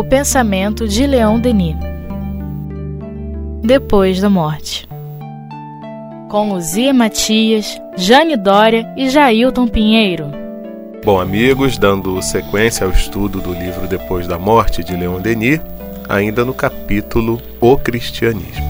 O pensamento de Leon Denis. Depois da morte. Com Luzia Matias, Jane Dória e Jailton Pinheiro. Bom, amigos, dando sequência ao estudo do livro Depois da Morte de Leon Denis, ainda no capítulo O Cristianismo.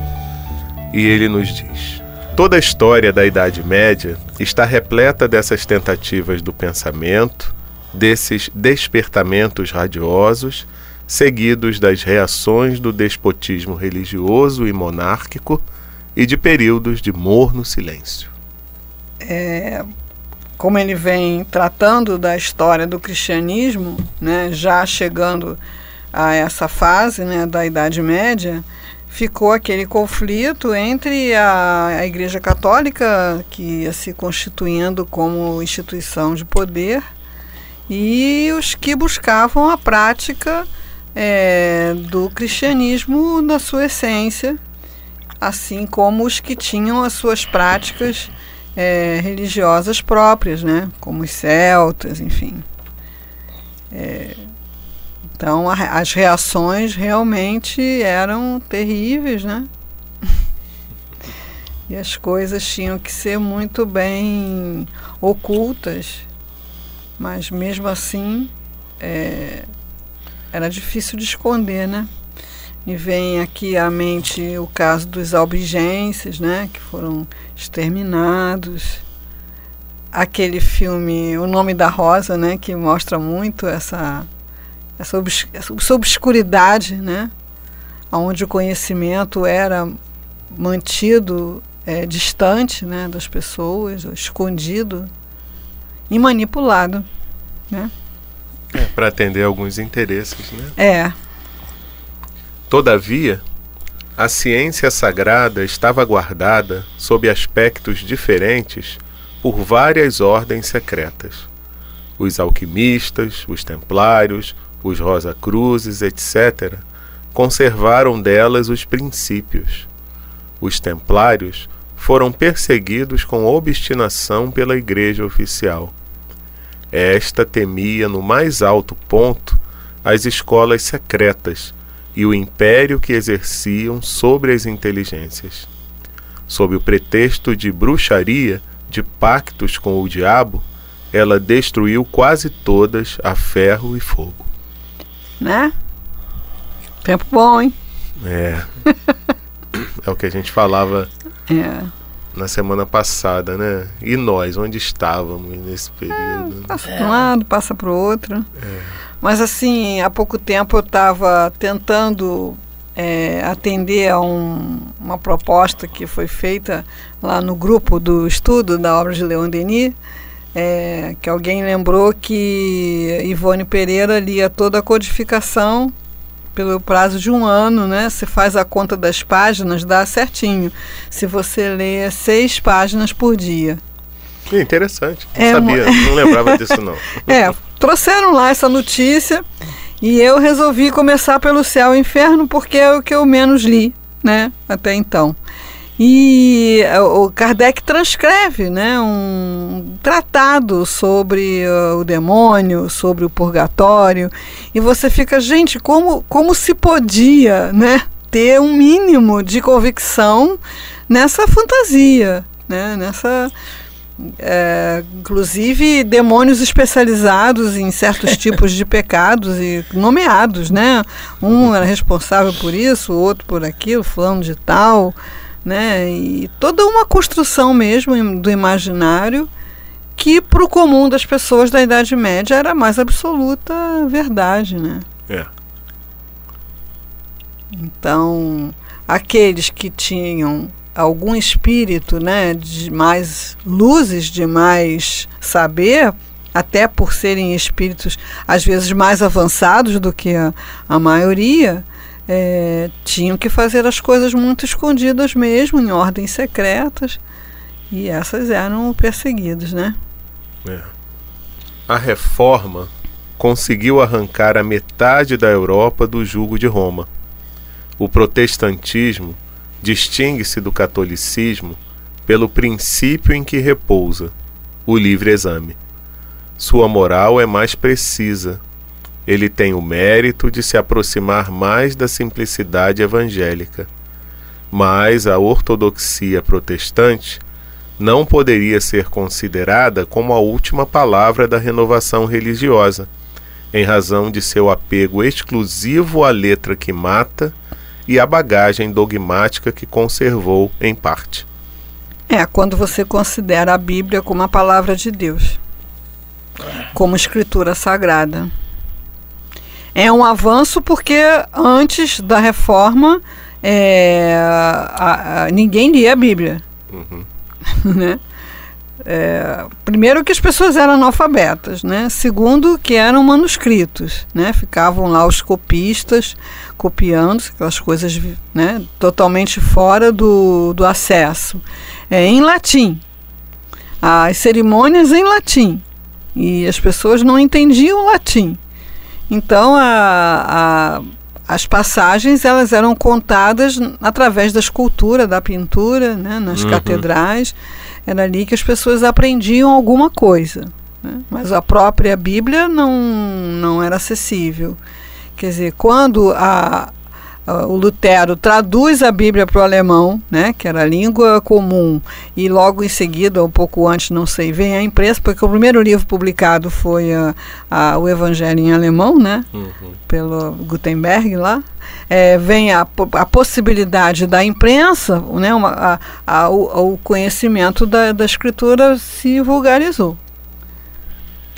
E ele nos diz: Toda a história da Idade Média está repleta dessas tentativas do pensamento, desses despertamentos radiosos, seguidos das reações do despotismo religioso e monárquico e de períodos de morno silêncio. É, como ele vem tratando da história do cristianismo, né, já chegando a essa fase né, da Idade Média, ficou aquele conflito entre a, a Igreja Católica, que ia se constituindo como instituição de poder, e os que buscavam a prática é, do cristianismo na sua essência, assim como os que tinham as suas práticas é, religiosas próprias, né? como os celtas, enfim. É, então a, as reações realmente eram terríveis, né? e as coisas tinham que ser muito bem ocultas, mas mesmo assim é, era difícil de esconder, né? Me vem aqui à mente o caso dos albigenses, né, que foram exterminados. Aquele filme O Nome da Rosa, né, que mostra muito essa essa, obs essa obscuridade, né, onde o conhecimento era mantido é, distante, né, das pessoas, escondido e manipulado, né? É, para atender alguns interesses, né? É. Todavia, a ciência sagrada estava guardada sob aspectos diferentes por várias ordens secretas. Os alquimistas, os templários, os Rosa-Cruzes, etc., conservaram delas os princípios. Os templários foram perseguidos com obstinação pela Igreja oficial. Esta temia no mais alto ponto as escolas secretas e o império que exerciam sobre as inteligências. Sob o pretexto de bruxaria, de pactos com o diabo, ela destruiu quase todas a ferro e fogo. Né? Tempo bom, hein? É. é o que a gente falava é. Na semana passada, né? E nós, onde estávamos nesse período? É, passa para um lado, passa para o outro. É. Mas assim, há pouco tempo eu estava tentando é, atender a um, uma proposta que foi feita lá no grupo do estudo da obra de Leon Denis, é, que alguém lembrou que Ivone Pereira lia toda a codificação pelo prazo de um ano, né? Você faz a conta das páginas, dá certinho. Se você lê seis páginas por dia. Interessante. Não é, sabia, não lembrava disso não. É, trouxeram lá essa notícia e eu resolvi começar pelo céu e inferno porque é o que eu menos li, né, até então. E eh, o Kardec transcreve né, um tratado sobre uh, o demônio, sobre o purgatório, e você fica, gente, como, como se podia né, ter um mínimo de convicção nessa fantasia, né, nessa é, inclusive demônios especializados em certos tipos de pecados e nomeados, né? Um era responsável por isso, o outro por aquilo, fulano de tal, né? E toda uma construção mesmo do imaginário que para o comum das pessoas da Idade Média era a mais absoluta verdade, né? É. Então, aqueles que tinham algum espírito, né, de mais luzes, de mais saber, até por serem espíritos às vezes mais avançados do que a, a maioria, é, tinham que fazer as coisas muito escondidas mesmo, em ordens secretas, e essas eram perseguidas, né? É. A reforma conseguiu arrancar a metade da Europa do jugo de Roma. O protestantismo distingue-se do catolicismo pelo princípio em que repousa, o livre exame. Sua moral é mais precisa, ele tem o mérito de se aproximar mais da simplicidade evangélica. Mas a ortodoxia protestante não poderia ser considerada como a última palavra da renovação religiosa, em razão de seu apego exclusivo à letra que mata e à bagagem dogmática que conservou em parte. É, quando você considera a Bíblia como a palavra de Deus, como escritura sagrada. É um avanço porque antes da reforma é, a, a, ninguém lia a Bíblia. Uhum. né? É, primeiro que as pessoas eram analfabetas, né? Segundo que eram manuscritos, né? Ficavam lá os copistas copiando aquelas coisas, né? Totalmente fora do, do acesso. É, em latim, as cerimônias em latim e as pessoas não entendiam latim. Então a, a as passagens elas eram contadas através da escultura, da pintura, né, nas uhum. catedrais. Era ali que as pessoas aprendiam alguma coisa. Né? Mas a própria Bíblia não, não era acessível. Quer dizer, quando a, o Lutero traduz a Bíblia para o alemão, né, que era a língua comum, e logo em seguida, um pouco antes, não sei, vem a imprensa, porque o primeiro livro publicado foi a, a, o Evangelho em alemão, né, uhum. pelo Gutenberg lá, é, vem a, a possibilidade da imprensa, né, uma, a, o, o conhecimento da, da escritura se vulgarizou.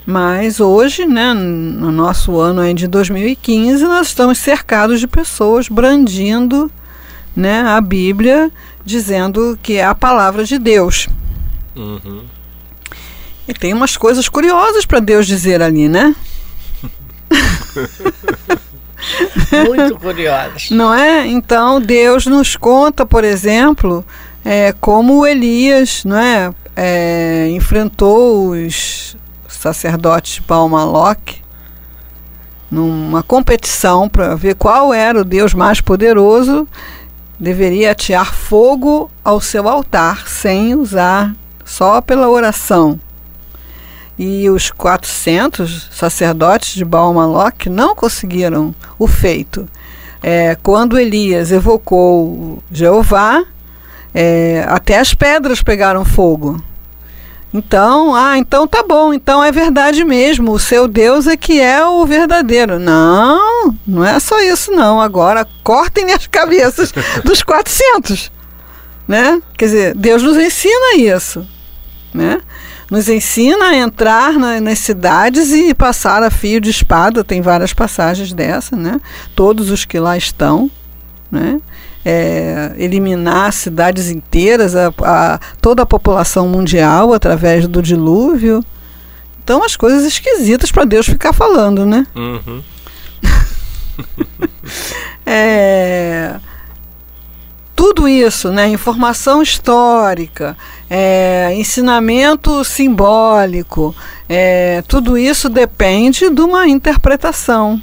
Mas hoje, né, no nosso ano de 2015, nós estamos cercados de pessoas brandindo né, a Bíblia, dizendo que é a palavra de Deus. Uhum. E tem umas coisas curiosas para Deus dizer ali, né? Muito curiosas. Não é? Então Deus nos conta, por exemplo, é, como Elias não é, é enfrentou os sacerdotes de Palmaloc numa competição para ver qual era o Deus mais poderoso, deveria atear fogo ao seu altar sem usar só pela oração. E os 400 sacerdotes de Baal-Maloc não conseguiram o feito. É, quando Elias evocou Jeová, é, até as pedras pegaram fogo. Então, ah, então tá bom, então é verdade mesmo, o seu Deus é que é o verdadeiro. Não, não é só isso não. Agora cortem as cabeças dos 400, né? Quer dizer, Deus nos ensina isso, né? Nos ensina a entrar na, nas cidades e passar a fio de espada. Tem várias passagens dessa, né? Todos os que lá estão, né? É, eliminar cidades inteiras, a, a, toda a população mundial através do dilúvio. Então, as coisas esquisitas para Deus ficar falando, né? Uhum. é, tudo isso, né? Informação histórica, é, ensinamento simbólico, é, tudo isso depende de uma interpretação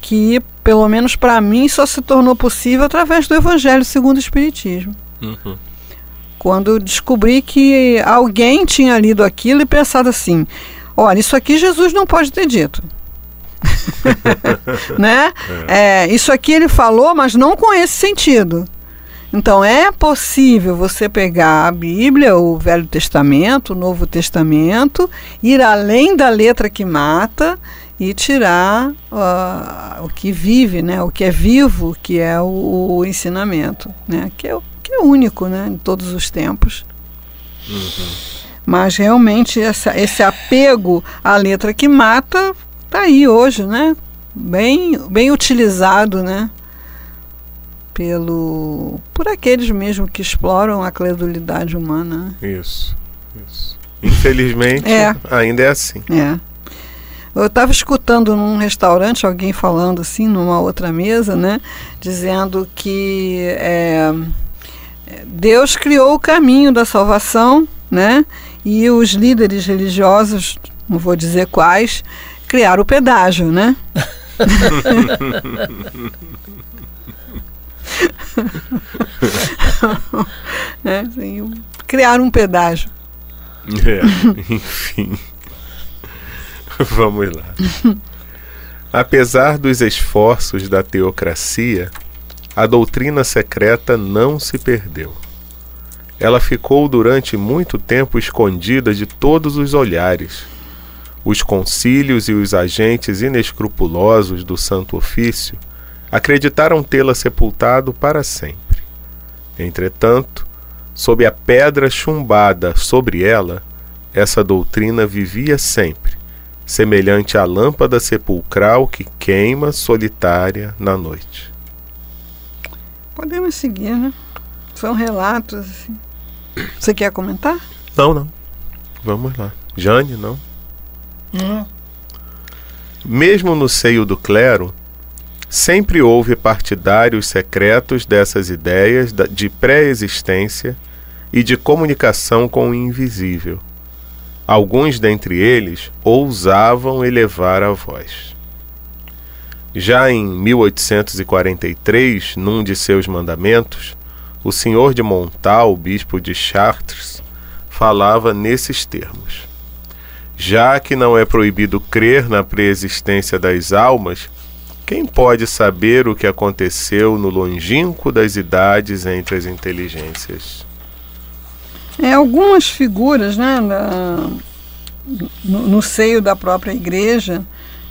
que pelo menos para mim, só se tornou possível através do Evangelho segundo o Espiritismo. Uhum. Quando descobri que alguém tinha lido aquilo e pensado assim: olha, isso aqui Jesus não pode ter dito. né? É. É, isso aqui ele falou, mas não com esse sentido. Então é possível você pegar a Bíblia, o Velho Testamento, o Novo Testamento, ir além da letra que mata e tirar uh, o que vive, né, o que é vivo, que é o, o ensinamento, né, que é, que é único né, em todos os tempos. Uhum. Mas realmente essa, esse apego à letra que mata está aí hoje, né, bem, bem utilizado, né, pelo por aqueles mesmo que exploram a credulidade humana. Isso, isso. Infelizmente, é. ainda é assim. É. Eu estava escutando num restaurante alguém falando assim, numa outra mesa, né? Dizendo que é, Deus criou o caminho da salvação, né? E os líderes religiosos, não vou dizer quais, criaram o pedágio, né? é, assim, criaram um pedágio. É, enfim. Vamos lá. Apesar dos esforços da teocracia, a doutrina secreta não se perdeu. Ela ficou durante muito tempo escondida de todos os olhares. Os concílios e os agentes inescrupulosos do Santo Ofício acreditaram tê-la sepultado para sempre. Entretanto, sob a pedra chumbada sobre ela, essa doutrina vivia sempre, semelhante à lâmpada sepulcral que queima solitária na noite. Podemos seguir, né? São relatos assim. Você quer comentar? Não, não. Vamos lá. Jane, não? Hum. Mesmo no seio do clero, sempre houve partidários secretos dessas ideias de pré-existência e de comunicação com o invisível. Alguns dentre eles ousavam elevar a voz. Já em 1843, num de seus mandamentos, o senhor de Montal, bispo de Chartres, falava nesses termos: Já que não é proibido crer na preexistência das almas, quem pode saber o que aconteceu no longínquo das idades entre as inteligências? É, algumas figuras né, na, no, no, seio da própria igreja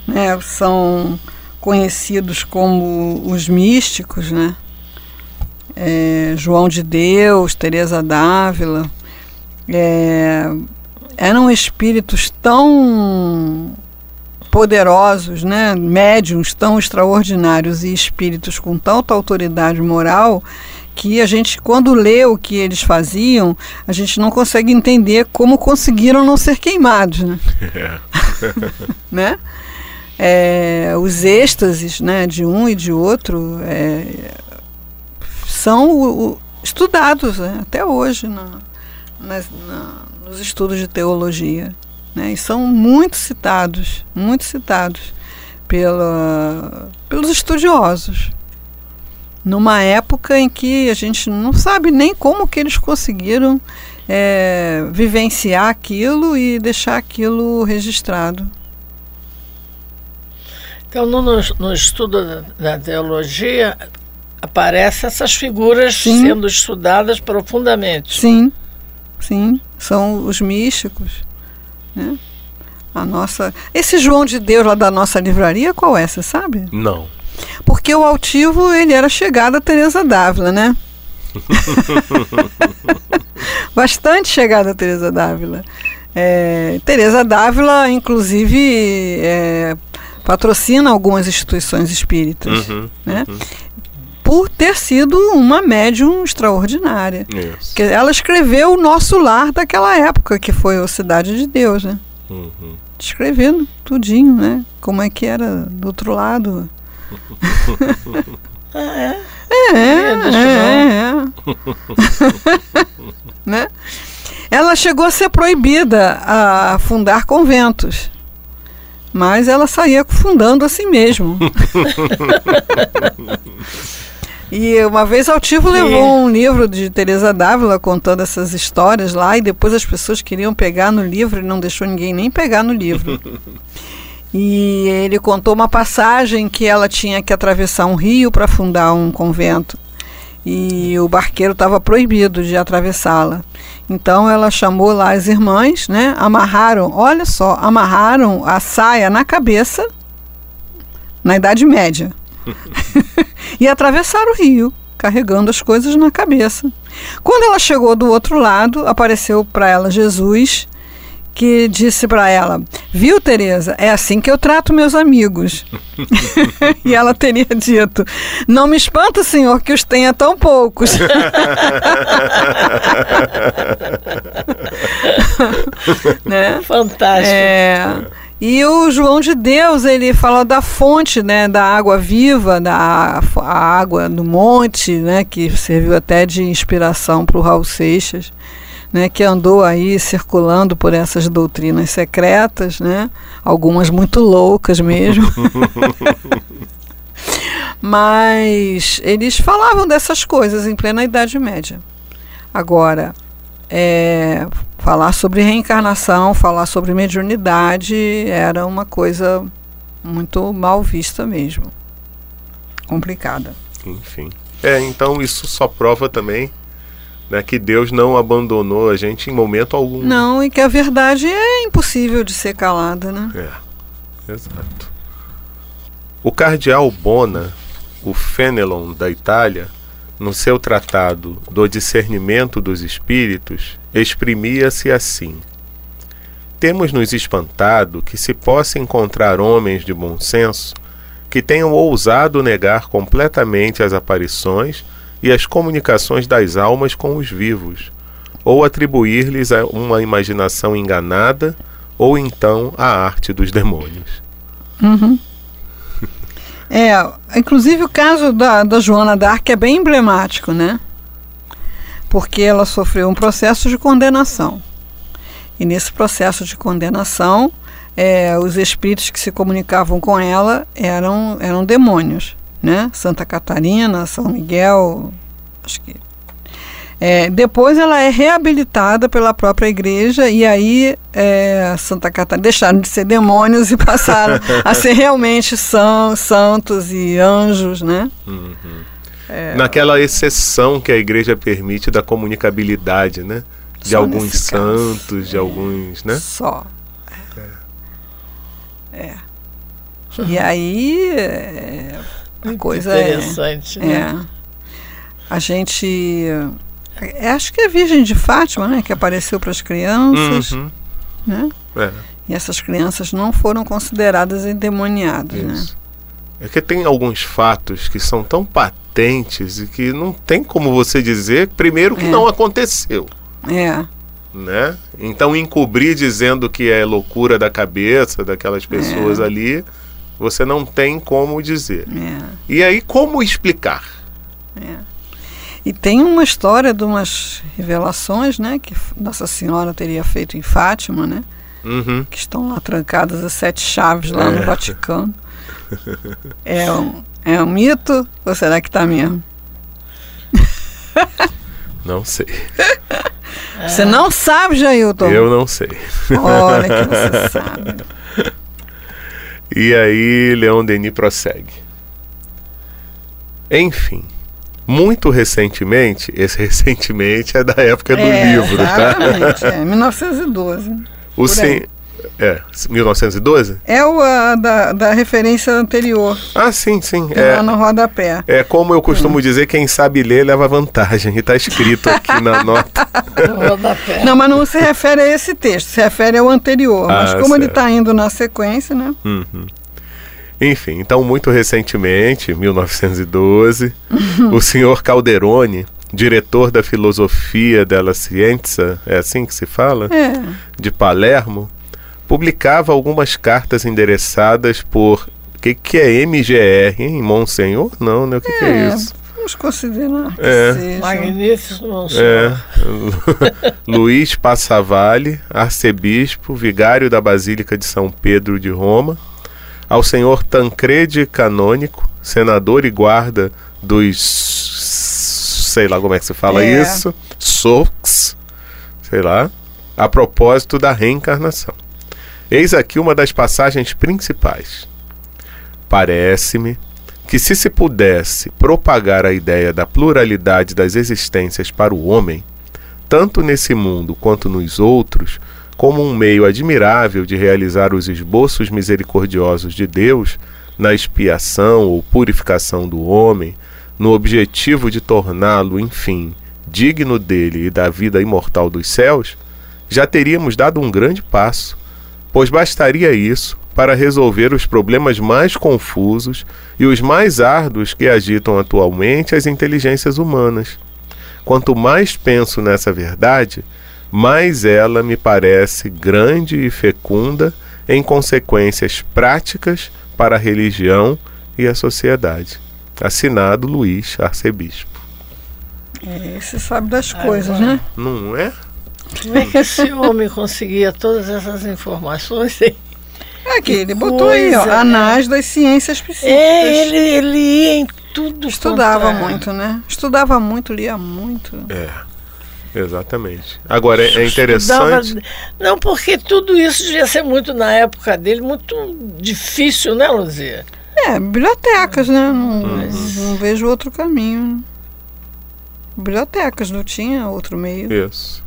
né, são conhecidos como os místicos, né? É, João de Deus, Teresa d'Ávila, é, eram espíritos tão poderosos, né, médiums tão extraordinários e espíritos com tanta autoridade moral que a gente, quando lê o que eles faziam, a gente não consegue entender como conseguiram não ser queimados, né? né? É, os êxtases né, de um e de outro é, são o, o, estudados né, até hoje na, nas, na, nos estudos de teologia. Né, e são muito citados, muito citados pela, pelos estudiosos numa época em que a gente não sabe nem como que eles conseguiram é, vivenciar aquilo e deixar aquilo registrado. Então, no, no estudo da, teologia, aparecem essas figuras sim. sendo estudadas profundamente. Sim, sim, são os místicos. Né? A nossa, esse João de Deus lá da nossa livraria, qual é, você sabe? Não. Porque o altivo, ele era chegado a Teresa Dávila, né? Bastante chegada a Teresa Dávila. É, Teresa Dávila, inclusive, é, patrocina algumas instituições espíritas, uhum, né? Uhum. Por ter sido uma médium extraordinária. Que ela escreveu o nosso lar daquela época, que foi a Cidade de Deus, né? Uhum. Escrevendo tudinho, né? Como é que era do outro lado ah, é? É, é, é, né? Ela chegou a ser proibida a fundar conventos. Mas ela saía fundando assim mesmo. E uma vez Altivo levou um livro de Teresa Dávila contando essas histórias lá e depois as pessoas queriam pegar no livro e não deixou ninguém nem pegar no livro. E ele contou uma passagem que ela tinha que atravessar um rio para fundar um convento. E o barqueiro estava proibido de atravessá-la. Então ela chamou lá as irmãs, né? Amarraram, olha só, amarraram a saia na cabeça na Idade Média. e atravessaram o rio, carregando as coisas na cabeça. Quando ela chegou do outro lado, apareceu para ela Jesus que disse para ela: Viu, Tereza? É assim que eu trato meus amigos. e ela teria dito: Não me espanta, senhor, que os tenha tão poucos. né? Fantástico. É. E o João de Deus, ele fala da fonte, né, da água viva, da água do monte, né, que serviu até de inspiração para o Raul Seixas né, que andou aí circulando por essas doutrinas secretas, né, algumas muito loucas mesmo. Mas eles falavam dessas coisas em plena Idade Média. Agora, é, falar sobre reencarnação, falar sobre mediunidade era uma coisa muito mal vista mesmo. Complicada. Enfim. É, então isso só prova também né, que Deus não abandonou a gente em momento algum. Não, e que a verdade é impossível de ser calada, né? É, exato. O cardeal Bona, o Fenelon da Itália, no seu tratado do discernimento dos espíritos, exprimia-se assim: Temos nos espantado que se possa encontrar homens de bom senso que tenham ousado negar completamente as aparições e as comunicações das almas com os vivos, ou atribuir-lhes uma imaginação enganada, ou então a arte dos demônios. Uhum. É, inclusive o caso da, da Joana d'Arc é bem emblemático, né? Porque ela sofreu um processo de condenação. E nesse processo de condenação, é, os espíritos que se comunicavam com ela eram, eram demônios, né? Santa Catarina, São Miguel, acho que. É, depois ela é reabilitada pela própria igreja e aí é, Santa Catarina deixaram de ser demônios e passaram a ser realmente são, santos e anjos, né? Uhum. É, Naquela exceção que a igreja permite da comunicabilidade, né? De alguns santos, caso. de alguns, né? Só. É. E aí é, a coisa é interessante, é, né? É. A gente é, acho que é a Virgem de Fátima, né, que apareceu para as crianças, uhum. né? É. E essas crianças não foram consideradas endemoniadas, né? Isso. né? É que tem alguns fatos que são tão patentes e que não tem como você dizer, primeiro, que é. não aconteceu. É né? Então encobrir dizendo que é loucura da cabeça daquelas pessoas é. ali, você não tem como dizer. É. E aí como explicar? É. E tem uma história de umas revelações, né, que Nossa Senhora teria feito em Fátima, né? Uhum. Que estão lá trancadas as sete chaves lá no é. Vaticano. É um, é um mito ou será que está mesmo? Não sei. Você não sabe, Jailton? Eu não sei. Olha que você sabe. E aí, Leon Denis prossegue. Enfim, muito recentemente, esse recentemente é da época do é, livro, tá? Exatamente, é, 1912. O, sen, é, 1912? É o a, da, da referência anterior. Ah, sim, sim. É, lá no rodapé. É como eu costumo dizer, quem sabe ler leva vantagem. E está escrito aqui na nota. rodapé. Não, mas não se refere a esse texto, se refere ao anterior. Ah, mas como certo. ele está indo na sequência, né? Uhum. Enfim, então muito recentemente, 1912, uhum. o senhor Calderoni, diretor da filosofia della Scienza, é assim que se fala? É. De Palermo, publicava algumas cartas endereçadas por. O que, que é MGR, hein? Monsenhor? Não, né? O que, é, que é isso? Vamos considerar que é. seja. Magnífico Monsenhor. É. Luiz Passavalle, arcebispo, vigário da Basílica de São Pedro de Roma. Ao senhor Tancredi Canônico, senador e guarda dos. sei lá como é que se fala é. isso. Sox, sei lá. A propósito da reencarnação. Eis aqui uma das passagens principais. Parece-me que, se se pudesse propagar a ideia da pluralidade das existências para o homem, tanto nesse mundo quanto nos outros, como um meio admirável de realizar os esboços misericordiosos de Deus na expiação ou purificação do homem, no objetivo de torná-lo, enfim, digno dele e da vida imortal dos céus, já teríamos dado um grande passo pois bastaria isso para resolver os problemas mais confusos e os mais árduos que agitam atualmente as inteligências humanas. Quanto mais penso nessa verdade, mais ela me parece grande e fecunda em consequências práticas para a religião e a sociedade. Assinado Luiz, arcebispo. É, você sabe das coisas, né? Não é? Como é que esse homem conseguia todas essas informações? Aqui, ele botou aí, ó, Anais das Ciências Psíquicas. É, ele, ele ia em tudo. Estudava muito, né? Estudava muito, lia muito. É. Exatamente. Agora é, é interessante. Estudava... Não, porque tudo isso devia ser muito na época dele, muito difícil, né, Luzia? É, bibliotecas, né? Não, uhum. não vejo outro caminho. Bibliotecas, não tinha outro meio. Isso.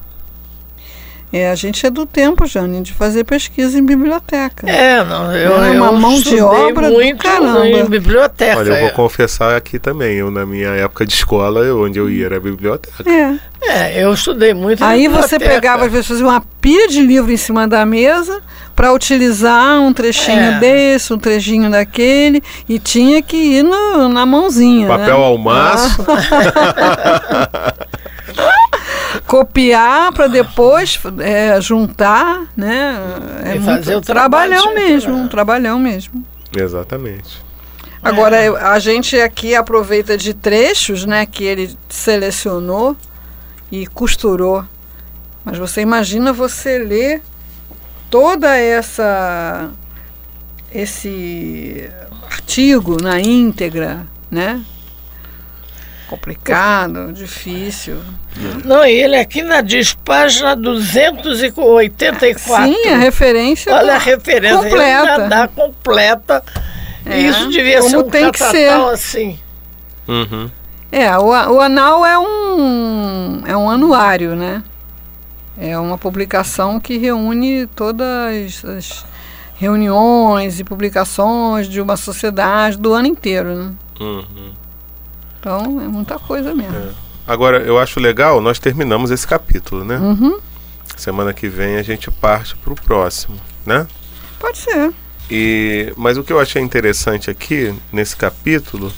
É, a gente é do tempo, Jane, de fazer pesquisa em biblioteca. É, não, eu, é uma eu mão de obra muito do caramba. em biblioteca. Olha, eu vou confessar aqui também, eu na minha época de escola, eu, onde eu ia era a biblioteca. É. É, eu estudei muito Aí você pegava, às vezes, fazia uma pilha de livro em cima da mesa para utilizar um trechinho é. desse, um trechinho daquele, e tinha que ir no, na mãozinha. Papel né? ao maço. Ah. copiar para depois é, juntar, né? É e fazer o trabalhão mesmo, um trabalhão mesmo. Exatamente. Agora é. a gente aqui aproveita de trechos, né, que ele selecionou e costurou. Mas você imagina você ler toda essa esse artigo na íntegra, né? Complicado, difícil. Não, ele aqui na diz página 284. Sim, a referência. Olha a referência completa. Dá completa. É, isso devia como ser um tem que ser. assim. Uhum. É, o, o anal é um é um anuário, né? É uma publicação que reúne todas as reuniões e publicações de uma sociedade do ano inteiro, né? Uhum. Então é muita coisa mesmo. É. Agora, eu acho legal, nós terminamos esse capítulo, né? Uhum. Semana que vem a gente parte para o próximo, né? Pode ser. E, mas o que eu achei interessante aqui, nesse capítulo,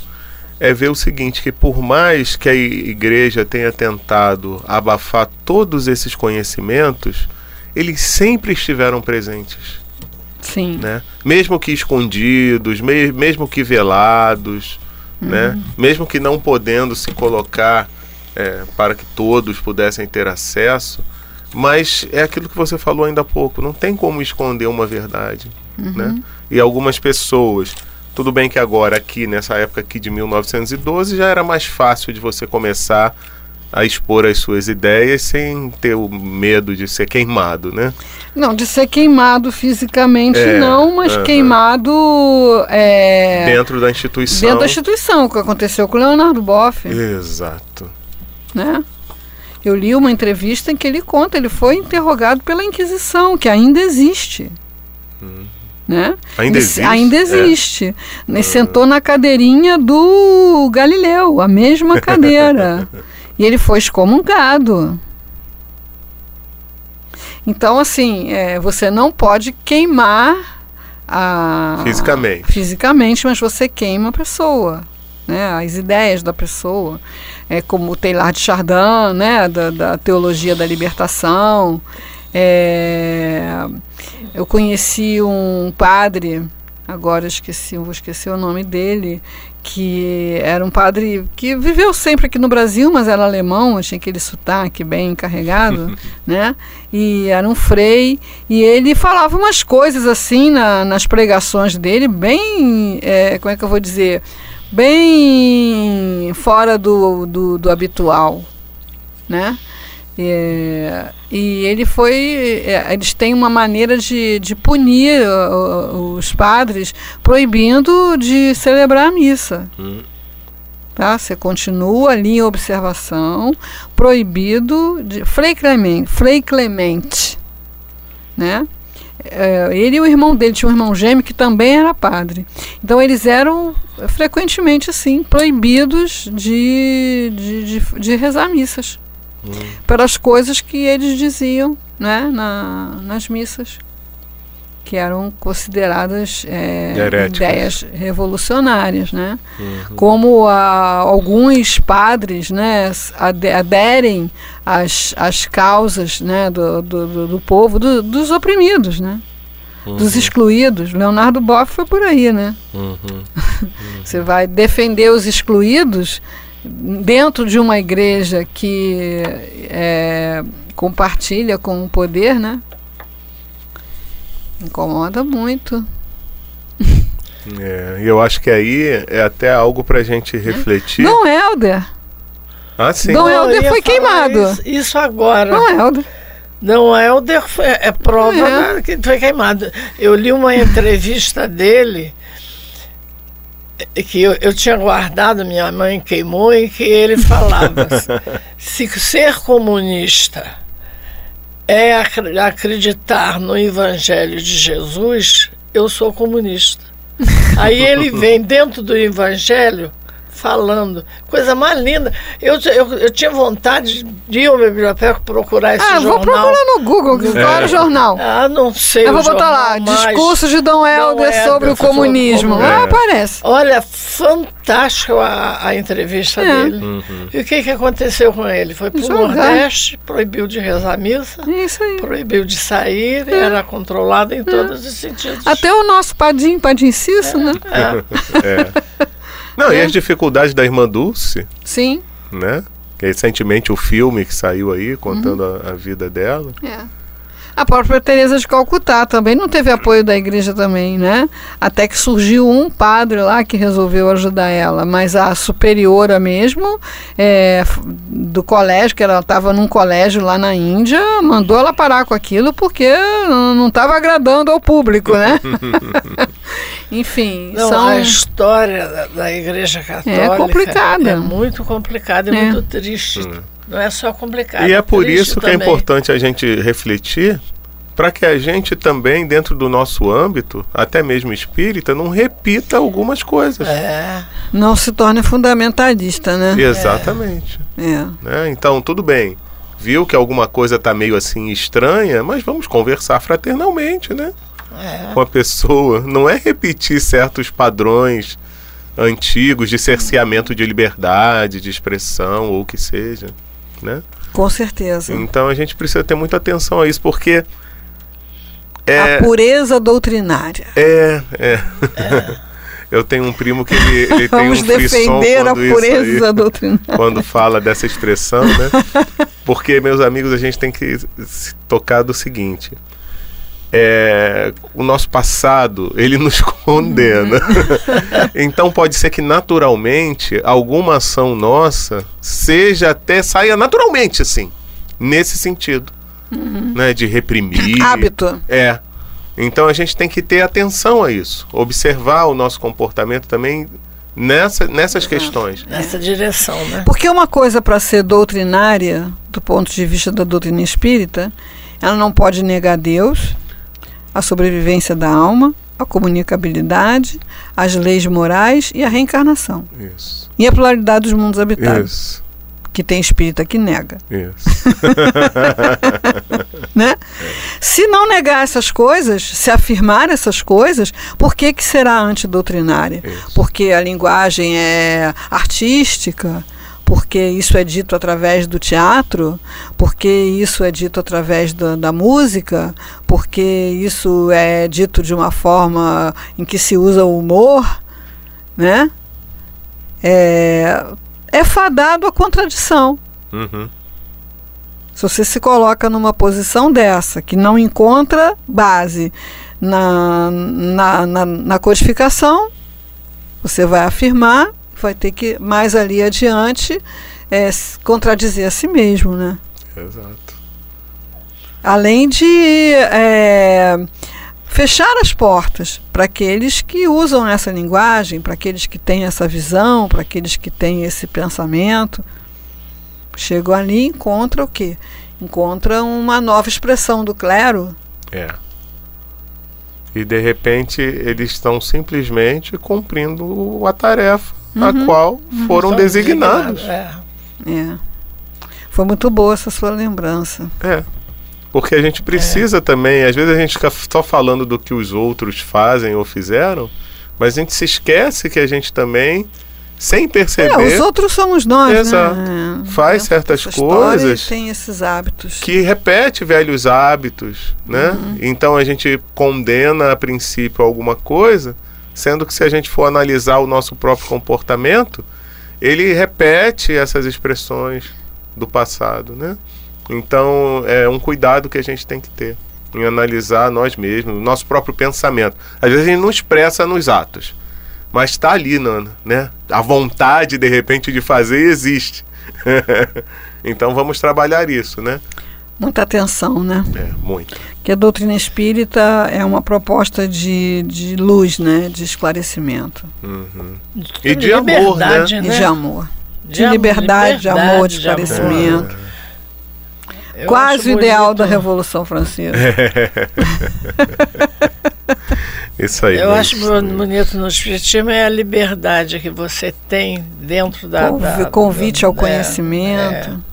é ver o seguinte, que por mais que a igreja tenha tentado abafar todos esses conhecimentos, eles sempre estiveram presentes. Sim. Né? Mesmo que escondidos, me mesmo que velados, né? Uhum. Mesmo que não podendo se colocar é, para que todos pudessem ter acesso, mas é aquilo que você falou ainda há pouco, não tem como esconder uma verdade, uhum. né? E algumas pessoas, tudo bem que agora aqui nessa época aqui de 1912 já era mais fácil de você começar a expor as suas ideias sem ter o medo de ser queimado, né? Não, de ser queimado fisicamente é, não, mas uh -huh. queimado é, dentro da instituição. Dentro da instituição, o que aconteceu com o Leonardo Boff. Exato. Né? Eu li uma entrevista em que ele conta, ele foi interrogado pela Inquisição, que ainda existe. Hum. Né? Ainda existe. Ainda existe. É. Sentou na cadeirinha do Galileu, a mesma cadeira. E ele foi excomungado. Então, assim, é, você não pode queimar a, fisicamente. fisicamente, mas você queima a pessoa, né, as ideias da pessoa. É como o Teilhard de Chardin, né, da, da teologia da libertação. É, eu conheci um padre, agora esqueci, vou esquecer o nome dele, que era um padre que viveu sempre aqui no Brasil, mas era alemão, tinha aquele sotaque bem carregado, né? E era um frei, e ele falava umas coisas assim na, nas pregações dele, bem, é, como é que eu vou dizer, bem fora do, do, do habitual, né? É, e ele foi. É, eles têm uma maneira de, de punir os padres, proibindo de celebrar a missa. Hum. Tá? Você continua ali em observação, proibido de. Frei Clemente, Frei Clemente né? É, ele e o irmão dele tinha um irmão gêmeo que também era padre. Então eles eram frequentemente assim proibidos de, de, de, de rezar missas pelas coisas que eles diziam né, na, nas missas, que eram consideradas é, ideias revolucionárias. Né? Uhum. Como a, alguns padres né, aderem às, às causas né, do, do, do povo, do, dos oprimidos. Né? Uhum. dos excluídos. Leonardo Boff foi por aí, né? Uhum. Uhum. Você vai defender os excluídos, dentro de uma igreja que é, compartilha com o poder, né? Incomoda muito. É, eu acho que aí é até algo para a gente refletir. Não, Helder. Ah, sim. Dom Helder foi queimado. Isso, isso agora. Dom Helder. Não, Helder foi- é prova É. que foi queimado. Eu li uma entrevista dele que eu, eu tinha guardado, minha mãe queimou, em que ele falava: se ser comunista é acre- acreditar no Evangelho de Jesus, eu sou comunista. Aí ele vem dentro do Evangelho falando, coisa mais linda. Eu, eu, eu tinha vontade de ir ao meu biblioteca procurar esse Ah, jornal. vou procurar no Google, qual era o jornal. Ah, não sei. Eu vou botar lá, discurso de Dom Helder Helder sobre o sobre o comunismo. comunismo. Ah, aparece. Olha, fantástico a, a entrevista É. dele. E o que, que aconteceu com ele? Foi para o Jogar. Nordeste, proibiu de rezar a missa, É Isso aí. proibiu de sair, era controlado em todos os sentidos. Até o nosso Padim, Padim Cício, né? É. É. Não, e as dificuldades da irmã Dulce, Sim. né? Recentemente o filme que saiu aí contando Uhum. a, a vida dela. É. A própria Teresa de Calcutá também não teve apoio da igreja também, né? Até que surgiu um padre lá que resolveu ajudar ela, mas a superiora mesmo é, do colégio, que ela estava num colégio lá na Índia, mandou ela parar com aquilo porque não estava agradando ao público, né? Enfim, Não, são a história da, da Igreja Católica complicada. é muito complicada e É. muito triste. Não é só complicada. e é por triste isso que é importante a gente refletir para que a gente também, dentro do nosso âmbito, até mesmo espírita, não repita algumas coisas. É, não se torne fundamentalista, né? Exatamente. É. né? Então, tudo bem. Viu que alguma coisa tá meio assim estranha, mas vamos conversar fraternalmente, né? É. Com a pessoa. Não é repetir certos padrões antigos de cerceamento de liberdade, de expressão ou o que seja, né? Com certeza. Então a gente precisa ter muita atenção a isso, porque é, A pureza doutrinária. é, é. Eu tenho um primo que ele, ele tem Vamos um defender a pureza aí, doutrinária. quando fala dessa expressão, né? Porque, meus amigos, a gente tem que se tocar do seguinte. É, o nosso passado, ele nos condena. então pode ser que naturalmente alguma ação nossa seja até saia naturalmente assim, nesse sentido, né, de reprimir. Hábito. É. Então a gente tem que ter atenção a isso, observar o nosso comportamento também nessa, nessas questões. Nessa direção, né? Porque uma coisa para ser doutrinária, do ponto de vista da doutrina espírita, ela não pode negar Deus, a sobrevivência da alma, a comunicabilidade, as leis morais e a reencarnação. Isso. E a pluralidade dos mundos habitados, Isso. que tem espírita que nega. Isso. né? Se não negar essas coisas, se afirmar essas coisas, por que, que será antidoutrinária? Isso. Porque a linguagem é artística, porque isso é dito através do teatro, porque isso é dito através da, da música, porque isso é dito de uma forma em que se usa o humor, né? É, é fadado à contradição. Uhum. Se você se coloca numa posição dessa, que não encontra base na, na, na, na codificação, você vai afirmar, vai ter que, mais ali adiante, é, contradizer a si mesmo, né? Exato. Além de é, fechar as portas para aqueles que usam essa linguagem, para aqueles que têm essa visão, para aqueles que têm esse pensamento. Chegam ali e encontra o quê? Encontra uma nova expressão do clero. É. E de repente eles estão simplesmente cumprindo a tarefa a qual foram São designados. É. É. Foi muito boa essa sua lembrança. É. Porque a gente precisa também, às vezes a gente fica só falando do que os outros fazem ou fizeram, mas a gente se esquece que a gente também, sem É, perceber, os outros somos nós, Exato. né? faz certas Essa história coisas tem esses hábitos. que repete velhos hábitos, né? Uhum. Então a gente condena a princípio alguma coisa, sendo que se a gente for analisar o nosso próprio comportamento, ele repete essas expressões do passado, né? Então é um cuidado que a gente tem que ter em analisar nós mesmos, o nosso próprio pensamento. Às vezes a gente não expressa nos atos, mas está ali, né? A vontade de repente de fazer existe. então vamos trabalhar isso, né? Muita atenção, né? É, muito. Que a doutrina espírita é uma proposta de, de luz, né? De esclarecimento. Uhum. E de amor, né? E de amor. De, de liberdade, de amor, de esclarecimento. Eu Quase o ideal bonito. da Revolução Francesa. Isso aí. Eu Luiz. acho bonito no Espiritismo é a liberdade que você tem dentro da. Convi- da- convite da- ao é, conhecimento.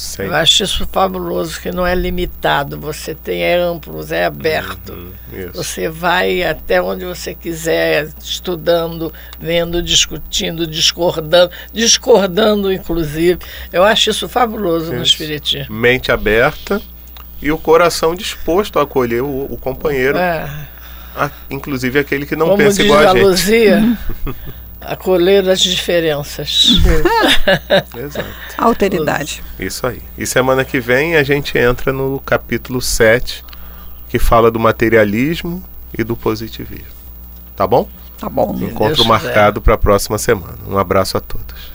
Isso, Eu acho isso fabuloso, que não é limitado, você tem, é amplo, é aberto. Uhum. Você vai até onde você quiser, estudando, vendo, discutindo, discordando, discordando, inclusive. Eu acho isso fabuloso no Isso. Espiritismo. Mente aberta e o coração disposto a acolher o, o companheiro, É, a- inclusive aquele que não como pensa igual a a gente. Luzia, acolher as diferenças. Exato. Alteridade. Isso aí. E semana que vem a gente entra no capítulo 7, que fala do materialismo e do positivismo. Tá bom? Tá bom. Encontro Deus marcado para a próxima semana. Um abraço a todos.